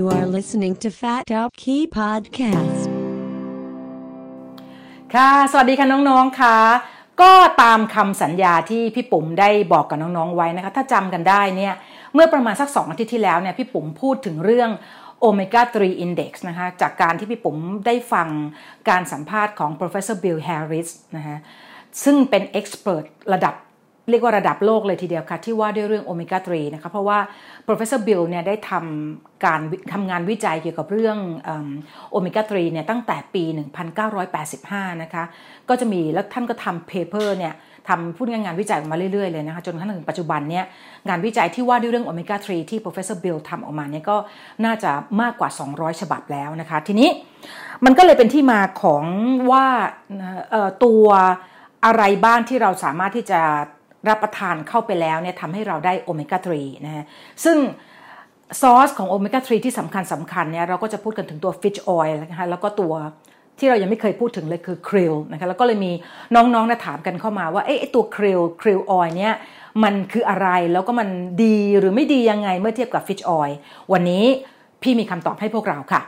You are listening to Fat Up Key Podcast. ค่ะ สวัสดีค่ะน้องๆค่ะ ก็ตามคำสัญญาที่พี่ปุ๋มได้บอกกับน้องๆไว้นะคะ ถ้าจำกันได้เนี่ย เมื่อประมาณสัก 2 อาทิตย์ที่แล้วเนี่ยพี่ปุ๋มพูดถึงเรื่อง Omega 3 Index นะคะ จากการที่พี่ปุ๋มได้ฟังการสัมภาษณ์ของ Professor Bill Harris นะคะซึ่งเป็น expert ระดับ เรียกว่าระดับโลกเลยทีเดียวค่ะ ที่ว่าด้วยเรื่องโอเมก้า3นะคะเพราะว่า professor Bill เนี่ยได้ทำการทำงานวิจัยเกี่ยวกับเรื่องโอเมก้า3เนี่ยตั้งแต่ปี 1985 นะคะ ก็จะมีแล้วท่านก็ทำ paper เนี่ยทำพูดงานวิจัยออกมาเรื่อยๆเลยนะคะจนกระทั่งถึงปัจจุบันเนี่ยงานวิจัยที่ว่าด้วยเรื่องโอเมก้า3ที่ professor Bill ทำออกมาเนี่ยก็น่าจะมากกว่า 200 ฉบับแล้วนะคะ ทีนี้มันก็เลยเป็นที่มาของว่าตัวอะไรบ้างที่เราสามารถที่จะ รับประทานเข้าไปแล้วเนี่ยทำให้เราได้โอเมก้า3นะฮะซึ่งซอสของโอเมก้า3ที่สำคัญสำคัญเนี่ยเราก็จะพูดกันถึงตัว fish oil นะคะแล้วก็ตัวที่เรายังไม่เคยพูดถึงเลยคือ krill นะคะแล้วก็เลยมีน้องๆนะถามกันเข้ามาว่าเอ๊ะตัว krill krill oil เนี่ยมันคืออะไรแล้วก็มันดีหรือไม่ดียังไงเมื่อเทียบกับ fish oil วันนี้พี่มีคำตอบให้พวกเราค่ะ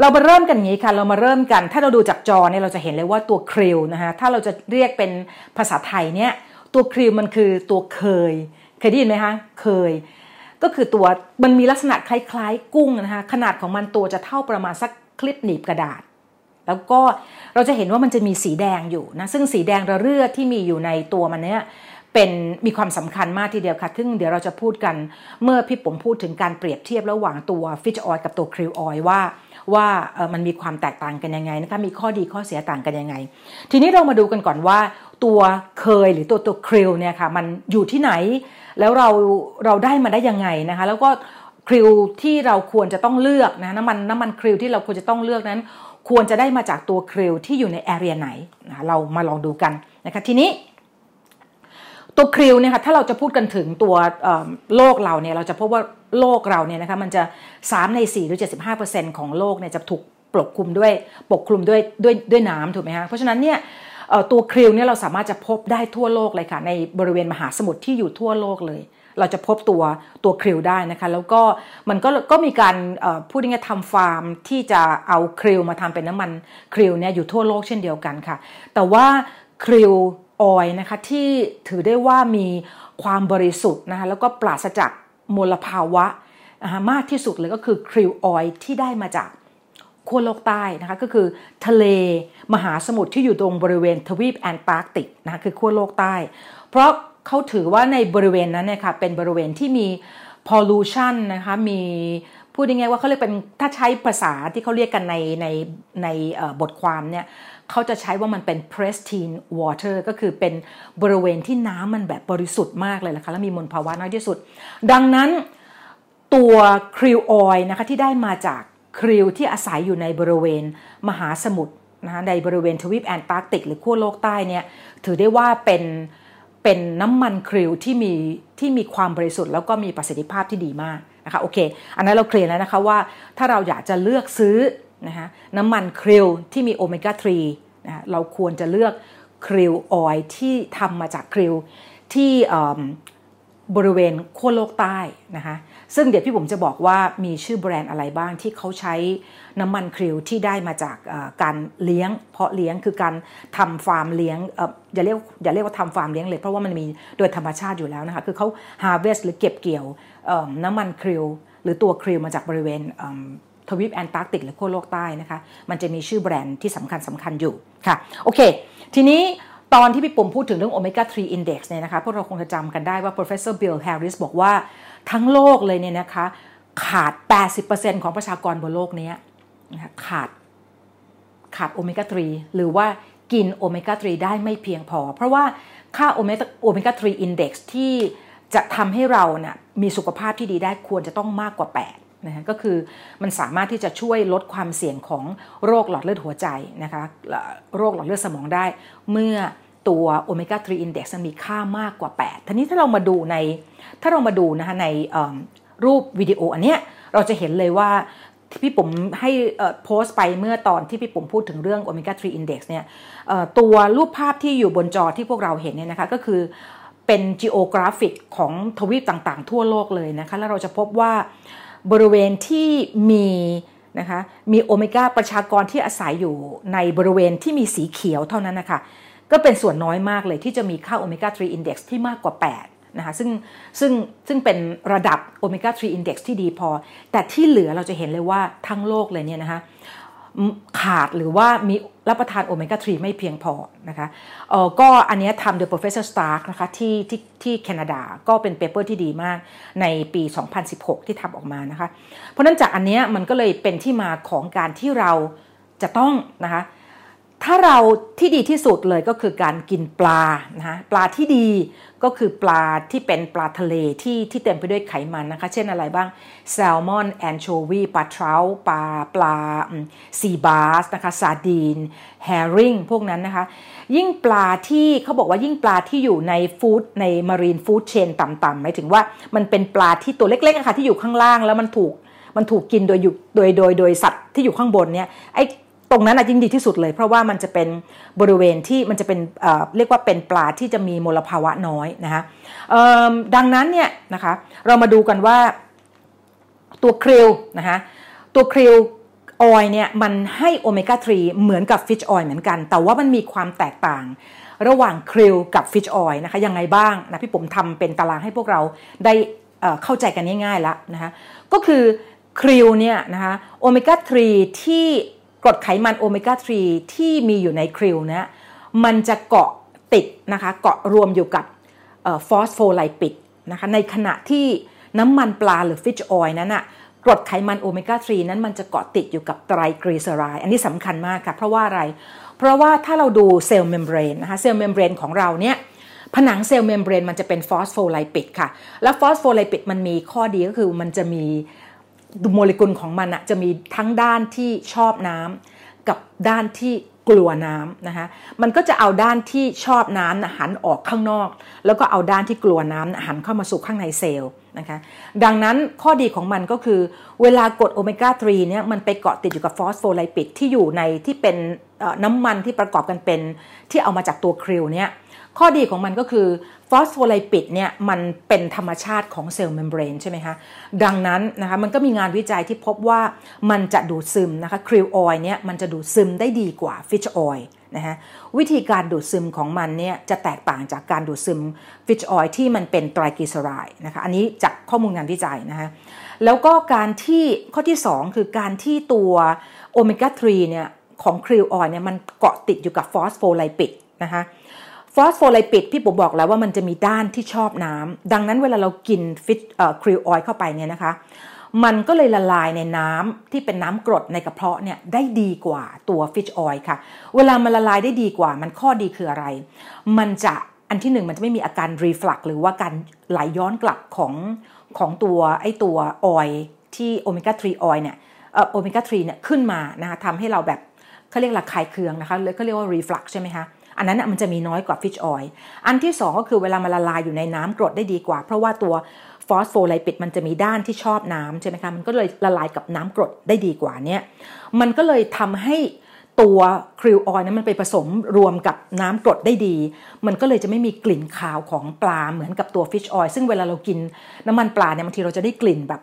เรามาเริ่มกันอย่างนี้ค่ะ เรามาเริ่มกัน ถ้าเราดูจากจอเนี่ยเราจะเห็นเลยว่าตัว krill นะคะถ้าเราจะเรียกเป็นภาษาไทยเนี่ย ตัว krill มันคือตัวเคย เคยได้ยินไหมคะเคย ก็คือตัวมันมีลักษณะคล้ายๆ กุ้งนะคะขนาดของมันตัวจะเท่าประมาณสักคลิปหนีบกระดาษ แล้วก็เราจะเห็นว่ามันจะมีสีแดงอยู่นะซึ่งสีแดงระเรื่อที่มีอยู่ในตัวมันเนี้ย เป็นมีความสำคัญมากทีเดียวค่ะ ซึ่งเดี๋ยวเราจะพูดกันเมื่อพี่ปุ่มพูดถึงการเปรียบเทียบระหว่างตัว fish oil กับตัว krill oil ว่าว่ามันมีความแตกต่างกันยังไงนะคะ มีข้อดีข้อเสียต่างกันยังไง ทีนี้เรามาดูกันก่อนว่าตัวเคยหรือตัวตัวคริลเนี่ยค่ะมันอยู่ที่ไหน แล้วเราเราได้มาได้ยังไงนะคะ แล้วก็คริลที่เราควรจะต้องเลือกนะน้ำมันน้ำมันคริลที่เราควรจะต้องเลือกนั้น ควรจะได้มาจากตัวคริลที่อยู่ในแอเรียไหนนะเรามาลองดูกันนะคะทีนี้ ตัวคริลเนี่ยค่ะถ้าเราจะพูดกันถึงตัวโลกเราเนี่ยเราจะพบว่าโลกเราเนี่ยนะคะมันจะ 3 ใน 4 หรือ 75%ของโลกเนี่ยจะถูกปกคลุมด้วยปกคลุมด้วยด้วยด้วยน้ำถูกไหมคะเพราะฉะนั้นเนี่ยตัวคริลเนี่ยเราสามารถจะพบได้ทั่วโลกเลยค่ะในบริเวณมหาสมุทรที่อยู่ทั่วโลกเลย เราจะพบตัวตัวคริลได้นะคะแล้วก็มันก็ก็มีการพูดง่ายๆทำฟาร์มที่จะเอาคริลมาทำเป็นน้ำมันคริลเนี่ยอยู่ทั่วโลกเช่นเดียวกันค่ะ แต่ว่าคริล ออยนะคะที่ถือได้ว่ามีความบริสุทธิ์นะคะแล้วก็ปราศจากมลภาวะนะคะมากที่สุดเลยก็คือ krill oil ที่ได้มาจากขั้วโลกใต้นะคะก็คือทะเลมหาสมุทรที่อยู่ตรงบริเวณทวีปแอนตาร์กติกนะคะคือขั้วโลกใต้ เพราะเขาถือว่าในบริเวณนั้นเนี่ยค่ะเป็นบริเวณที่มี pollution นะคะมี พูดยังไงว่าเขาเรียกเป็นถ้าใช้ภาษาที่เขาเรียกกันในในในบทความเนี่ยเขาจะใช้ว่ามันเป็น pristine water ก็คือเป็นบริเวณที่น้ำมันแบบบริสุทธิ์มากเลยนะคะและมีมลภาวะน้อยที่สุด ดังนั้นตัวคริวออยนะคะที่ได้มาจากคริวที่อาศัยอยู่ในบริเวณมหาสมุทรนะคะในบริเวณทวีปแอนตาร์กติก หรือขั้วโลกใต้เนี่ยถือได้ว่าเป็นเป็นน้ำมันคริวที่มีที่มีความบริสุทธิ์แล้วก็มีประสิทธิภาพที่ดีมาก นะคะโอเค อันนั้นเราเคลียร์แล้วนะคะว่าถ้าเราอยากจะเลือกซื้อนะคะน้ำมันคริลที่มีโอเมก้า3นะเราควรจะเลือกคริลออยที่ทำมาจากคริลที่ บริเวณขั้วโลกใต้นะคะซึ่งเดี๋ยวพี่ผมจะบอกว่ามีชื่อแบรนด์อะไรบ้างที่เขาใช้น้ำมันคริลที่ได้มาจากการเลี้ยง เพาะเลี้ยงคือการทำฟาร์มเลี้ยงอย่าเรียกอย่าเรียกว่าทำฟาร์มเลี้ยงเลยเพราะว่ามันมีโดยธรรมชาติอยู่แล้วนะคะคือเขา harvest หรือเก็บเกี่ยวน้ำมันคริลหรือตัว krill มาจากบริเวณทวีปแอนตาร์กติกหรือขั้วโลกใต้นะคะมันจะมีชื่อแบรนด์ที่สำคัญสำคัญอยู่ค่ะโอเค ทีนี้ ตอนที่พี่ปุ่มพูดถึงเรื่อง Omega 3 Index เนี่ยนะคะ พวกเราคงจะจำกันได้ว่า professor Bill Harris บอกว่าทั้งโลกเลยเนี่ยนะคะ ขาด 80%ของประชากรบนโลกนี้นะคะขาดขาดโอเมก้า 3 หรือว่ากินโอเมก้า 3 ได้ไม่เพียงพอ เพราะว่าค่าโอเมก้าโอเมก้า3 index ที่จะทำให้เรานะ่ยมีสุขภาพที่ดีได้ควรจะต้องมากกว่า 8 นะะก็คือมันสามารถที่จะช่วยลดความเสี่ยงของโรคหลอดเลือดหัวใจนะคะโรคหลอดเลือดสมองได้ เมื่อตัวโอเมก้า3 index มีค่ามากกว่า 8ทีนี้ถ้าเรามาดูในถ้าเรามาดูนะคะในรูปวิดีโออันเนี้ยเราจะเห็นเลยว่าที่พี่ผมให้โพสต์ไปเมื่อตอนที่พี่ผมพูดถึงเรื่องโอเมก้า3 index เนี่ยตัวรูปภาพที่อยู่บนจอที่พวกเราเห็นเนี่ยนะคะก็คือเป็น geographic ของทวีปต่างๆ ทั่วโลกเลยนะคะแล้วเราจะพบว่า บริเวณที่มีนะคะมีโอเมก้าประชากรที่อาศัยอยู่ในบริเวณที่มีสีเขียวเท่านั้นนะคะก็เป็นส่วนน้อยมากเลยที่จะมีค่าโอเมก้า3 index ที่มากกว่า 8 นะคะซึ่งซึ่งซึ่งเป็นระดับโอเมก้า3 index ที่ดีพอ แต่ที่เหลือเราจะเห็นเลยว่าทั้งโลกเลยเนี่ยนะคะ ขาดหรือว่ามีรับประทานโอเมก้า 3 ไม่เพียงพอนะคะเออก็อันนี้ทำโดย professor Stark นะคะที่ที่ที่แคนาดาก็เป็น paper ที่ดีมากในปี 2016 ที่ทำออกมานะคะ เพราะนั้นจากอันนี้มันก็เลยเป็นที่มาของการที่เราจะต้องนะคะ ถ้าเราที่ดีที่สุดเลยก็คือการกินปลานะคะปลาที่ดีก็คือปลาที่เป็นปลาทะเลที่ที่เต็มไปด้วยไขมันนะคะ เช่นอะไรบ้างแซลมอนแอนโชวีปลาทราปลาปลา sea bass นะคะ sardine herring พวกนั้นนะคะ ยิ่งปลาที่เขาบอกว่ายิ่งปลาที่อยู่ใน food ใน marine food chain ต่ำๆหมายถึงว่ามันเป็นปลาที่ตัวเล็กๆนะคะที่อยู่ข้างล่างแล้วมันถูกมันถูกกินโดยอยู่โดยโดยโดยสัตว์ที่อยู่ข้างบนเนี่ยไอ ตรงนั้นอะยิ่งดีที่สุดเลย เพราะว่ามันจะเป็นบริเวณที่มันจะเป็นเเรียกว่าเป็นปลาที่จะมีมลภาวะน้อยนะคะดังนั้นเนี่ยนะคะเรามาดูกันว่าตัวคริลนะคะตัวคริลออยเนี่ยมันให้โอเมก้า 3 เหมือนกับฟิชออยเหมือนกัน แต่ว่ามันมีความแตกต่างระหว่างคริลกับฟิชออยนะคะยังไงบ้างนะพี่ผมทำเป็นตารางให้พวกเราได้เข้าใจกันง่ายๆแล้วนะคะก็คือคริลเนี่ยนะคะโอเมก้า 3 ที่ รดไขมันโอเมก้า 3 ที่มีอยู่ใน krill นะมันจะเกาะติดนะคะเกาะรวมอยู่กับ phospholipid นะคะในขณะที่น้ำมันปลาหรือ fish oil นั้นอะกรดไขมันโอเมก้า 3 นั้นมันจะเกาะติดอยู่กับไตรกลีเซอไรด์อันนี้สำคัญมากค่ะ เพราะว่าอะไร เพราะว่าถ้าเราดู cell membrane นะคะ cell membrane ของเราเนี่ยผนัง cell membrane มันจะเป็น phospholipid ค่ะ แล้ว phospholipid มันมีข้อดีก็คือมันจะมี โมเลกุลของมันอะจะมีทั้งด้านที่ชอบน้ำกับด้านที่กลัวน้ำนะคะมันก็จะเอาด้านที่ชอบน้ำหันออกข้างนอก แล้วก็เอาด้านที่กลัวน้ำหันเข้ามาสู่ข้างในเซลล์นะคะดังนั้นข้อดีของมันก็คือเวลากรดโอเมก้า 3 เนี่ยมันไปเกาะติดอยู่กับ phospholipid ที่อยู่ในที่เป็นน้ำมันที่ประกอบกันเป็นที่เอามาจากตัว krill เนี่ย ข้อดีของมันก็คือ phospholipid เนี่ยมันเป็นธรรมชาติของ cell membrane ใช่ไหมคะ ดังนั้นนะคะมันก็มีงานวิจัยที่พบว่ามันจะดูดซึมนะคะ krill oil เนี่ยมันจะดูดซึมได้ดีกว่า fish oil นะคะวิธีการดูดซึมของมันเนี่ยจะแตกต่างจากการดูดซึม fish oil ที่มันเป็นไตรกลีเซอไรด์นะคะอันนี้จากข้อมูลงานวิจัยนะคะแล้วก็การที่ข้อที่ 2 คือการที่ตัวโอเมก้า3เนี่ยของ krill oil เนี่ยมันเกาะติดอยู่กับ phospholipidนะคะ phospholipid พี่ปุ่มบอกแล้วว่ามันจะมีด้านที่ชอบน้ำดังนั้นเวลาเรากิน fish krill oil เข้าไปเนี่ยนะคะ มันก็เลยละลายในน้ำที่เป็นน้ำกรดในกระเพาะเนี่ยได้ดีกว่าตัว fish oil ค่ะ เวลามันละลายได้ดีกว่า มันข้อดีคืออะไร มันจะอันที่หนึ่งมันจะไม่มีอาการ reflux หรือว่าการไหลย้อนกลับของของตัวไอตัวออยที่โอเมก้า3ออยเนี่ยโอเมก้า3เนี่ยขึ้นมานะคะทำให้เราแบบเขาเรียกระคายเคืองนะคะเลยเขาเรียกว่า reflux ใช่ไหมคะ อันนั้นมันจะมีน้อยกว่า fish oil อันที่ 2 ก็คือเวลามันละลายอยู่ในน้ำกรดได้ดีกว่า เพราะว่าตัว phospholipid มันจะมีด้านที่ชอบน้ำใช่ไหมคะมันก็เลยละลายกับน้ำกรดได้ดีกว่าเนี่ยมันก็เลยทำให้ตัว krill oil นั้นมันไปผสมรวมกับน้ำกรดได้ดี มันก็เลยจะไม่มีกลิ่นคาวของปลาเหมือนกับตัว fish oil ซึ่งเวลาเรากินน้ำมันปลาเนี่ยบางทีเราจะได้กลิ่นแบบ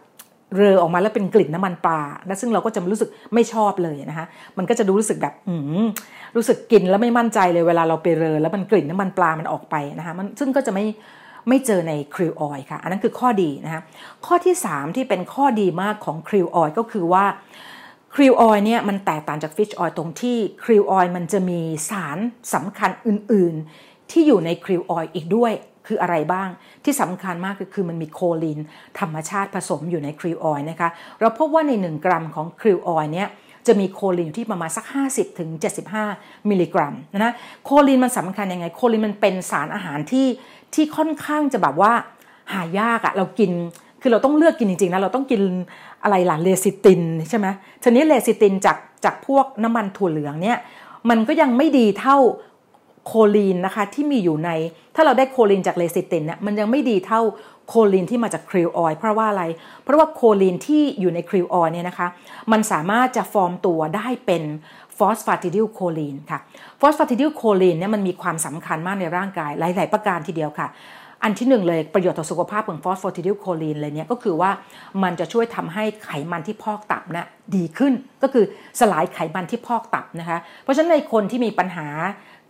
เรอออกมาแล้วเป็นกลิ่นน้ำมันปลาและซึ่งเราก็จะรู้สึกไม่ชอบเลยนะคะมันก็จะรู้สึกแบบอืรู้สึกกินแล้วไม่มั่นใจเลยเวลาเราไปเรอแล้วมันกลิ่นน้ำมันปลามันออกไปนะคะมันซึ่งก็จะไม่ไม่เจอในคริวออยค่ะ อันนั้นคือข้อดีนะคะข้อที่ 3 ที่เป็นข้อดีมากของคริวออยก็คือว่าคริวออยเนี่ยมันแตกต่างจากฟิชออยตรงที่คริวออยมันจะมีสารสำคัญอื่น ๆ ที่อยู่ในคริวออยอีกด้วย คืออะไรบ้างที่สำคัญมากก็คือมันมีโคลีนธรรมชาติผสมอยู่ในคริวออยนะคะ เราพบว่าใน 1 กรัมของคริวออยเนี่ยจะมีโคลีนอยู่ที่ประมาณสัก 50ถึง75 มิลลิกรัมนะโคลีนมันสำคัญยังไง โคลีนมันเป็นสารอาหารที่ที่ค่อนข้างจะแบบว่าหายากอะเรากินคือเราต้องเลือกกินจริงๆนะเราต้องกินอะไรหล่ะเลซิตินใช่ไหมทีนี้เลซิตินจากจากพวกน้ำมันถั่วเหลืองเนี่ยมันก็ยังไม่ดีเท่าโคลีนนะคะที่มีอยู่ใน ถ้าเราได้โคลีนจากเลซิตินเนี่ยมันยังไม่ดีเท่าโคลีนที่มาจาก krill oil เพราะว่าอะไร เพราะว่าโคลีนที่อยู่ใน krill oil เนี่ยนะคะ มันสามารถจะฟอร์มตัวได้เป็น phosphatidylcholine ค่ะ phosphatidylcholine เนี่ยมันมีความสำคัญมากในร่างกายหลาย ๆ ประการทีเดียวค่ะ อันที่หนึ่งเลยประโยชน์ต่อสุขภาพของ phosphatidylcholine เลยเนี่ยก็คือว่ามันจะช่วยทำให้ไขมันที่พอกตับนะดีขึ้น ก็คือสลายไขมันที่พอกตับนะคะ เพราะฉะนั้นในคนที่มีปัญหา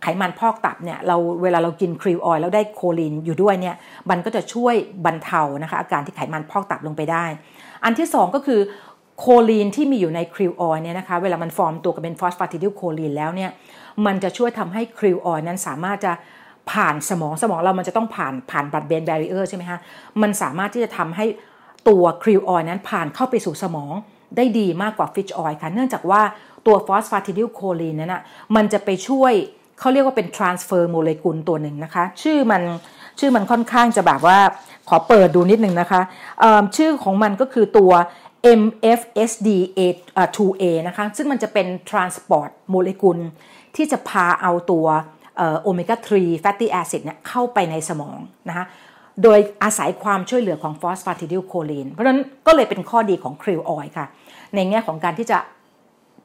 ไขมันพอกตับเนี่ยเราเวลาเรากิน krill oil แล้วได้โคลีนอยู่ด้วยเนี่ยมันก็จะช่วยบรรเทานะคะอาการที่ไขมันพอกตับลงไปได้ อันที่ 2 ก็คือโคลีนที่มีอยู่ใน krill oil เนี่ยนะคะเวลามันฟอร์มตัวกันเป็น phosphatidylcholine แล้วเนี่ยมันจะช่วยทำให้ krill oil นั้นสามารถจะผ่านสมองสมองเรามันจะต้องผ่านผ่าน blood brain barrier ใช่ไหมคะมันสามารถที่จะทำให้ตัวครีวออยนั้นผ่านเข้าไปสู่สมองได้ดีมากกว่าฟิชออยค่ะเนื่องจากว่าตัวฟอสฟาติดิลโคลีนนั้นอะมันจะไปช่วย เขาเรียกว่าเป็น transfer โมเลกุลตัวหนึ่งนะคะ ชื่อมันชื่อมันค่อนข้างจะแบบว่าขอเปิดดูนิดนึงนะคะชื่อของมันก็คือตัว MFSD2A นะคะ ซึ่งมันจะเป็น transport โมเลกุลที่จะพาเอาตัวโอเมก้า 3 fatty acid เนี่ยเข้าไปในสมองนะคะโดยอาศัยความช่วยเหลือของฟอสฟาติดิลโคลีน เพราะฉะนั้นก็เลยเป็นข้อดีของ krill oil ค่ะ ในแง่ของการที่จะ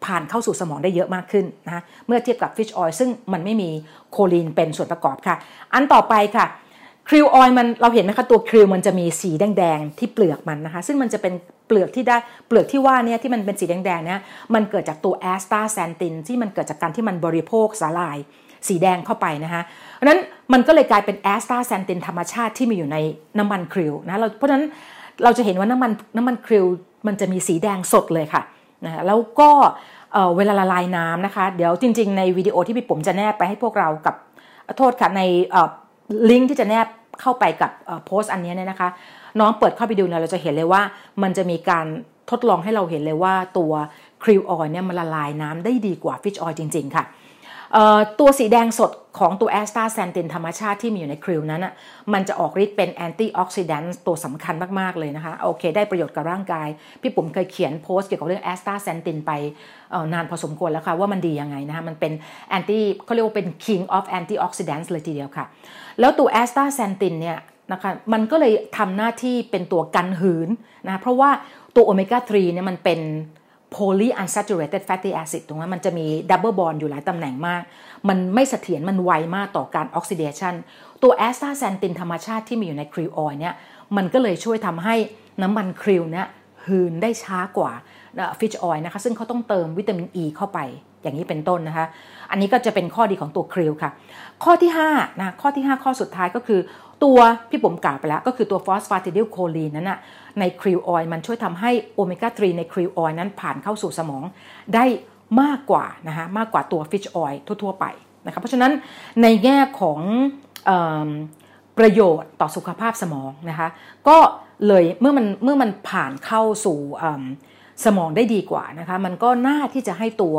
ผ่านเข้าสู่สมองได้เยอะมากขึ้นนะเมื่อเทียบกับ fish oil ซึ่งมันไม่มีโคลีนเป็นส่วนประกอบค่ะ อันต่อไปค่ะ krill oil มันเราเห็นไหมคะตัว krill มันจะมีสีแดงๆที่เปลือกมันนะคะ ซึ่งมันจะเป็นเปลือกที่ได้เปลือกที่ว่าเนี่ยที่มันเป็นสีแดงๆเนี่ยมันเกิดจากตัวแอสตาแซนตินที่มันเกิดจากการที่มันบริโภคสาลาย สีแดงเข้าไปนะคะเพราะนั้นมันก็เลยกลายเป็นแอสตาแซนตินธรรมชาติที่มีอยู่ในน้ำมันคริวนะเราเพราะฉะนั้นเราจะเห็นว่าน้ำมันน้ำมันคริวมันจะมีสีแดงสดเลยค่ะ นะแล้วก็เวลาละลายน้ำนะคะ เดี๋ยวจริง ๆ ในวิดีโอที่พี่ปุ๋มจะแนบไปให้พวกเรากับโทษค่ะในลิงก์ที่จะแนบเข้าไปกับโพสต์อันนี้เนี่ยนะคะ น้องเปิดเข้าไปดูเนี่ยเราจะเห็นเลยว่ามันจะมีการทดลองให้เราเห็นเลยว่าตัว krill oil เนี่ยมันละลายน้ำได้ดีกว่า fish oil จริง ๆ ค่ะ ตัวสีแดงสดของตัวแอสตาแซนตินธรรมชาติที่มีอยู่ใน krill นั้นอะมันจะออกฤทธิ์เป็น antioxidant ตัวสำคัญมาก ๆ เลยนะคะ โอเค ได้ประโยชน์กับร่างกาย พี่ปุ๋มเคยเขียนโพสต์เกี่ยวกับเรื่องแอสตาแซนตินไปนานพอสมควรแล้วค่ะ ว่ามันดียังไงนะคะมันเป็น anti เขาเรียกว่าเป็น king of antioxidants เลยทีเดียวค่ะ แล้วตัวแอสตาแซนตินเนี่ยนะคะมันก็เลยทำหน้าที่เป็นตัวกันหืนนะเพราะว่าตัวโอเมก้า3เนี่ยมันเป็น polyunsaturated fatty acid ตรงนั้นมันจะมี double bond อยู่หลายตำแหน่งมาก มันไม่เสถียรมันไวมากต่อการออกซิเดชันตัวแอสตาแซนตินธรรมชาติที่มีอยู่ใน krill oil เนี่ยมันก็เลยช่วยทำให้น้ำมัน krill เนี่ยหืนได้ช้ากว่า fish oil นะคะ ซึ่งเขาต้องเติมวิตามินอ e ีเข้าไปอย่างนี้เป็นต้นนะคะ อันนี้ก็จะเป็นข้อดีของตัว krill ค่ะ ข้อที่5นะข้อที่ 5 ข้อสุดท้ายก็คือ ตัวพี่ปุ๋มกล่าวไปแล้วก็คือตัวฟอสฟาติดิลโคลีนนั้นนะใน krill oil มันช่วยทำให้โอเมก้า 3 ใน krill oil นั้นผ่านเข้าสู่สมองได้มากกว่านะคะมากกว่าตัว fish oil ทั่ว ๆ ไปนะคะเพราะฉะนั้นในแง่ของประโยชน์ต่อสุขภาพสมองนะคะก็เลยเมื่อมันเมื่อมันผ่านเข้าสู่สมองได้ดีกว่านะคะมันก็น่าที่จะให้ตัว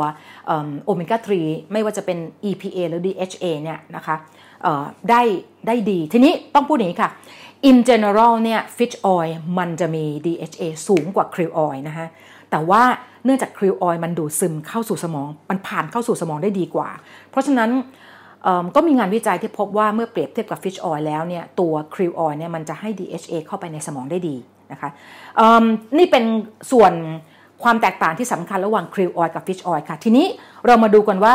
โอเมก้า 3 ไม่ว่าจะเป็น EPA หรือ DHA เนี่ยนะคะ ได้ได้ดี ทีนี้ต้องพูดอย่างนี้ค่ะ in general เนี่ย fish oil มันจะมี DHA สูงกว่า krill oil นะคะแต่ว่าเนื่องจาก krill oil มันดูดซึมเข้าสู่สมอง มันผ่านเข้าสู่สมองได้ดีกว่า เพราะฉะนั้นก็มีงานวิจัยที่พบว่าเมื่อเปรียบเทียบกับ fish oil แล้วเนี่ยตัว krill oil เนี่ยมันจะให้ DHA เข้าไปในสมองได้ดีนะคะนี่เป็นส่วนความแตกต่างที่สำคัญระหว่าง krill oil กับ fish oil ค่ะ ทีนี้เรามาดูกันว่า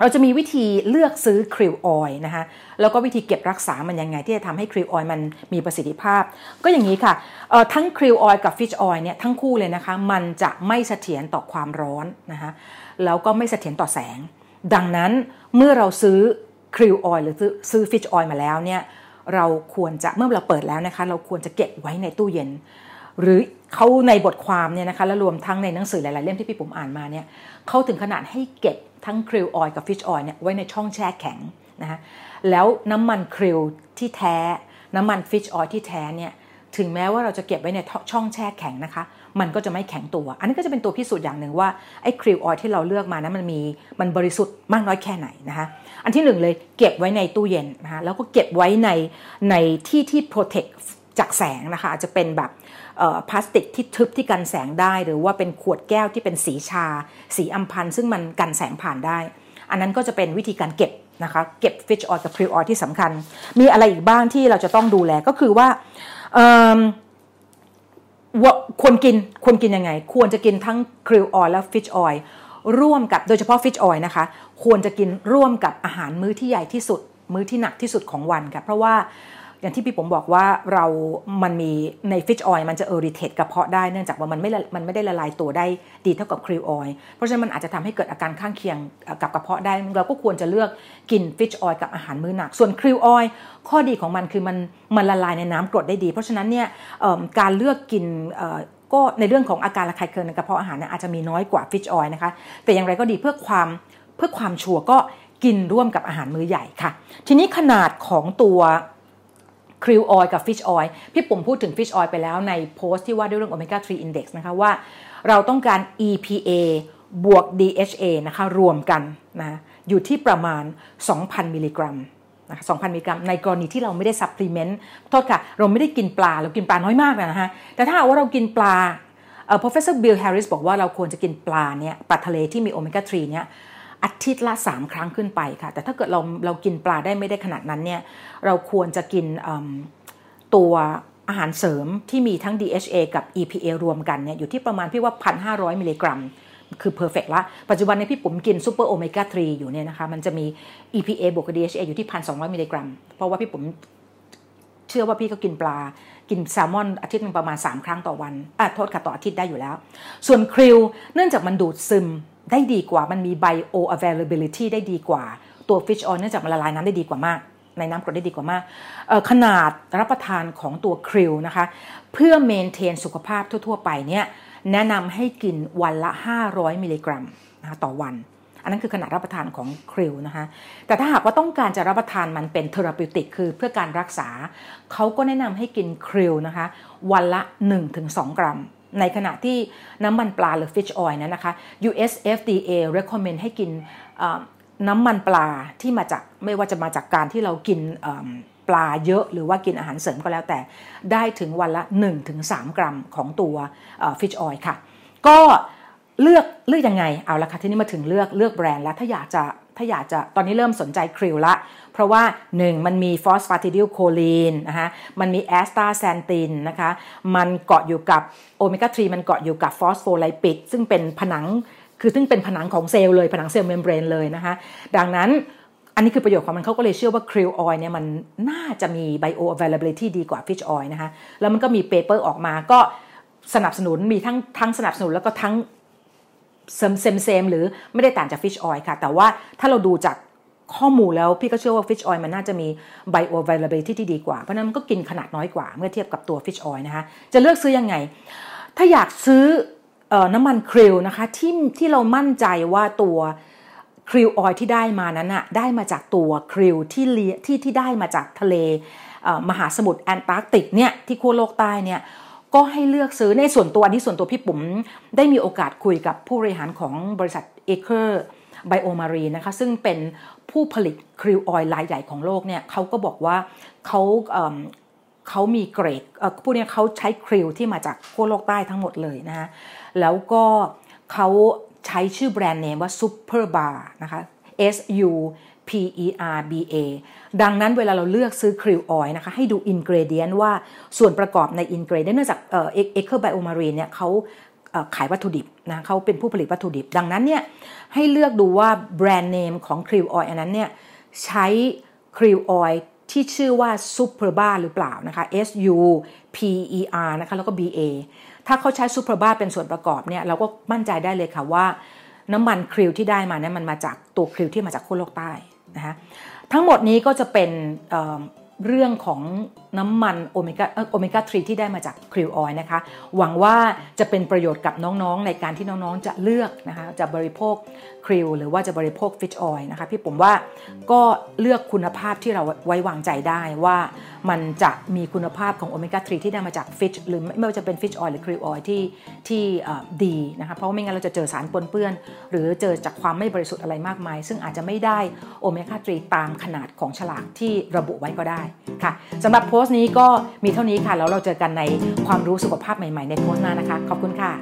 เราจะมีวิธีเลือกซื้อคริวออยนะคะแล้วก็วิธีเก็บรักษามันยังไง ที่จะทำให้คริวออยมันมีประสิทธิภาพ ก็อย่างนี้ค่ะทั้งคริวออยกับฟิชออยเนี่ยทั้งคู่เลยนะคะมันจะไม่เสถียรต่อความร้อนนะคะแล้วก็ไม่เสถียรต่อแสง ดังนั้นเมื่อเราซื้อคริวออยหรือซื้อฟิชออยมาแล้วเนี่ยเราควรจะเมื่อเราเปิดแล้วนะคะ เราควรจะเก็บไว้ในตู้เย็น หรือเขาในบทความเนี่ยนะคะและรวมทั้งในหนังสือหลาย ๆ เล่มที่พี่ปุ๋มอ่านมาเนี่ย เขาถึงขนาดให้เก็บทั้ง krill oil กับ fish oil เนี่ยไว้ในช่องแช่แข็งนะคะแล้วน้ำมัน krill ที่แท้ น้ำมัน fish oil ที่แท้เนี่ยถึงแม้ว่าเราจะเก็บไว้ในช่องแช่แข็งนะคะ มันก็จะไม่แข็งตัว อันนี้ก็จะเป็นตัวพิสูจน์อย่างหนึ่งว่าไอ้ krill oil ที่เราเลือกมานะมันมีมันบริสุทธิ์มากน้อยแค่ไหนนะคะ อันที่หนึ่งเลยเก็บไว้ในตู้เย็นนะคะแล้วก็เก็บไว้ในในที่ที่โปรเทคจากแสงนะคะอาจจะเป็นแบบ พลาสติกที่ทึบที่กันแสงได้ หรือว่าเป็นขวดแก้วที่เป็นสีชา สีอัมพันซึ่งมันกันแสงผ่านได้ อันนั้นก็จะเป็นวิธีการเก็บนะคะเก็บฟิชออยล์กับพริวออยล์ที่สำคัญ มีอะไรอีกบ้างที่เราจะต้องดูแลก็คือว่าควรกินควรกินยังไง ควรจะกินทั้งkrill oil และ fish oil ร่วมกับโดยเฉพาะ fish oil นะคะ ควรจะกินร่วมกับอาหารมื้อที่ใหญ่ที่สุด มื้อที่หนักที่สุดของวันค่ะเพราะว่า อย่างที่พี่ปุ๋มบอกว่าเรามันมีใน fish oil มันจะ irritate กระเพาะได้เนื่องจากว่ามันไม่มันไม่ได้ละลายตัวได้ดีเท่ากับ krill oil เพราะฉะนั้นมันอาจจะทำให้เกิดอาการข้างเคียงกับกระเพาะได้ เราก็ควรจะเลือกกิน fish oil กับอาหารมื้อหนัก ส่วน krill oil ข้อดีของมันคือมันมันละลายในน้ำกรดได้ดี เพราะฉะนั้นเนี่ยการเลือกกินก็ในเรื่องของอาการระคายเคืองในกระเพาะอาหารเนี่ยอาจจะมีน้อยกว่า fish oil นะคะ แต่อย่างไรก็ดีเพื่อความเพื่อความ sure ก็กินร่วมกับอาหารมื้อใหญ่ค่ะ ทีนี้ขนาดของตัว krill oil กับ fish oil พี่ปุ๋มพูดถึง fish oil ไปแล้วในโพสต์ที่ว่าด้วยเรื่องโอเมก้า3 index นะคะว่าเราต้องการ EPA บวก DHA นะคะรวมกันนะอยู่ที่ประมาณ 2,000 มิลลิกรัมนะคะ2,000 มิลลิกรัม ในกรณีที่เราไม่ได้ supplement โทษค่ะ เราไม่ได้กินปลา เรากินปลาน้อยมากนะฮะแต่ถ้าว่าเรากินปลาเอ่อ professor Bill Harris บอกว่าเราควรจะกินปลาเนี่ยปลาทะเลที่มีโอเมก้า3เนี่ย อาทิตย์ละ 3 ครั้งขึ้นไปค่ะ แต่ถ้าเกิดเราเรากินปลาได้ไม่ได้ขนาดนั้นเนี่ยเราควรจะกินตัวอาหารเสริมที่มีทั้ง DHA กับ EPA รวมกันเนี่ยอยู่ที่ประมาณพี่ว่า 1,500 มิลลิกรัม คือ perfect ละปัจจุบันในพี่ปุ๋มกินซูเปอร์โอเมก้า3อยู่เนี่ยนะคะมันจะมี EPA บวกกับ DHA อยู่ที่ 1,200 มิลลิกรัม เพราะว่าพี่ปุ๋มเชื่อว่าพี่ก็กินปลากินแซลมอนอาทิตย์นึงประมาณ 3 ครั้งต่อวันอะโทษค่ะต่ออาทิตย์ได้อยู่แล้ว ส่วนคริลเนื่องจากมันดูดซึม ได้ดีกว่ามันมี bio availability ได้ดีกว่า ตัว fish oil เนื่องจากมันละลายน้ำได้ดีกว่ามาก ในน้ำกรดได้ดีกว่ามาก ขนาดรับประทานของตัวคริลนะคะ เพื่อเมนเทนสุขภาพทั่ว ๆ ไปเนี่ยแนะนำให้กินวันละ 500 มิลลิกรัมนะคะต่อวัน อันนั้นคือขนาดรับประทานของคริลนะคะ แต่ถ้าหากว่าต้องการจะรับประทานมันเป็นเทอราปิวติกคือเพื่อการรักษา เขาก็แนะนำให้กินคริลนะคะ วันละ 1-2 กรัม ในขณะที่น้ำมันปลาหรือ fish oil นั้นนะคะ US FDA recommend ให้กินน้ำมันปลาที่มาจากไม่ว่าจะมาจากการที่เรากินปลาเยอะหรือว่ากินอาหารเสริมก็แล้วแต่ได้ถึงวันละ 1-3 กรัมของตัว fish oil ค่ะ ก็เลือกเลือกยังไงเอาละค่ะที่นี้มาถึงเลือกเลือกแบรนด์แล้วถ้าอยากจะถ้าอยากจะตอนนี้เริ่มสนใจ krill ละ เพราะว่า 1 มันมีฟอสฟาติดิลโคลีนนะคะมันมีแอสตาแซนตินนะคะมันเกาะอยู่กับโอเมก้า3มันเกาะอยู่กับฟอสโฟไลปิด ซึ่งเป็นผนังคือซึ่งเป็นผนังของเซลล์เลยผนัง cell membrane เลยนะคะดังนั้นอันนี้คือประโยชน์ของมันเขาก็เลยเชื่อว่า krill oil เนี่ยมันน่าจะมีไบโออเวล a b i l i t y ดีกว่าฟิชออยนะคะแล้วมันก็มี paper ออกมาก็สนับสนุนมีทั้งทั้งสนับสนุนแล้วก็ทั้ง same same same หรือไม่ได้ต่างจาก fish oil ค่ะ แต่ว่าถ้าเราดูจาก ข้อมูลแล้วพี่ก็เชื่อว่า fish oil มันน่าจะมี bioavailability ที่ดีกว่า เพราะนั้นมันก็กินขนาดน้อยกว่าเมื่อเทียบกับตัว fish oil นะคะจะเลือกซื้อยังไง ถ้าอยากซื้อน้ำมัน krill นะคะที่ที่เรามั่นใจว่าตัวkrill oil ที่ได้มานั้นอะได้มาจากตัว krill ที่เลียที่ที่ได้มาจากทะเลมหาสมุทรแอนตาร์กติกเนี่ยที่ขั้วโลกใต้เนี่ยก็ให้เลือกซื้อในส่วนตัวนี้ส่วนตัวพี่ปุ๋มได้มีโอกาสคุยกับผู้บริหารของบริษัท Aker BioMarine นะคะซึ่งเป็นผู้ผลิต krill oil รายใหญ่ของโลกเนี่ยเขาก็บอกว่าเขาเขามีเกรดผู้นี้เขาใช้ krill ที่มาจากขั้วโลกใต้ทั้งหมดเลยนะฮะแล้วก็เขาใช้ชื่อแบรนด์เนมว่า Super Bar นะคะ S U P E R B A ดังนั้นเวลาเราเลือกซื้อ krill oil นะคะให้ดู ingredient ว่าส่วนประกอบใน ingredient เนื่องจาก Aker BioMarine เนี่ยเขา ขายวัตถุดิบนะเขาเป็นผู้ผลิตวัตถุดิบ ดังนั้นเนี่ยให้เลือกดูว่า brand name ของ krill oil อันนั้นเนี่ยใช้ krill oil ที่ชื่อว่า Superba หรือเปล่านะคะ S U P E R นะคะแล้วก็ B A ถ้าเขาใช้ซูเปอร์บาเป็นส่วนประกอบเนี่ยเราก็มั่นใจได้เลยค่ะว่า น้ำมัน krill ที่ได้มาเนี่ยมันมาจากตัว krill ที่มาจากขั้วโลกใต้นะคะทั้งหมดนี้ก็จะเป็นเรื่องของน้ำมันโอเมก้าโอเมก้า3ที่ได้มาจาก krill oil นะคะ หวังว่าจะเป็นประโยชน์กับน้องๆ ในการที่น้องๆ จะเลือกนะคะ จะบริโภค krill หรือว่าจะบริโภค fish oil นะคะ พี่ผมว่าก็เลือกคุณภาพที่เราไว้วางใจได้ว่ามันจะมีคุณภาพของโอเมก้า3ที่ได้มาจากฟิชหรือไม่ว่าจะเป็นฟิชออยหรือคริวออยที่ที่ดีนะคะ เพราะไม่งั้นเราจะเจอสารปนเปื้อน หรือเจอจากความไม่บริสุทธิ์อะไรมากมาย ซึ่งอาจจะไม่ได้โอเมก้า3ตามขนาดของฉลากที่ระบุไว้ก็ได้ค่ะสำหรับโพสต์นี้ก็มีเท่านี้ค่ะ แล้วเราเจอกันในความรู้สุขภาพใหม่ ๆ ในโพสต์หน้านะคะ ขอบคุณค่ะ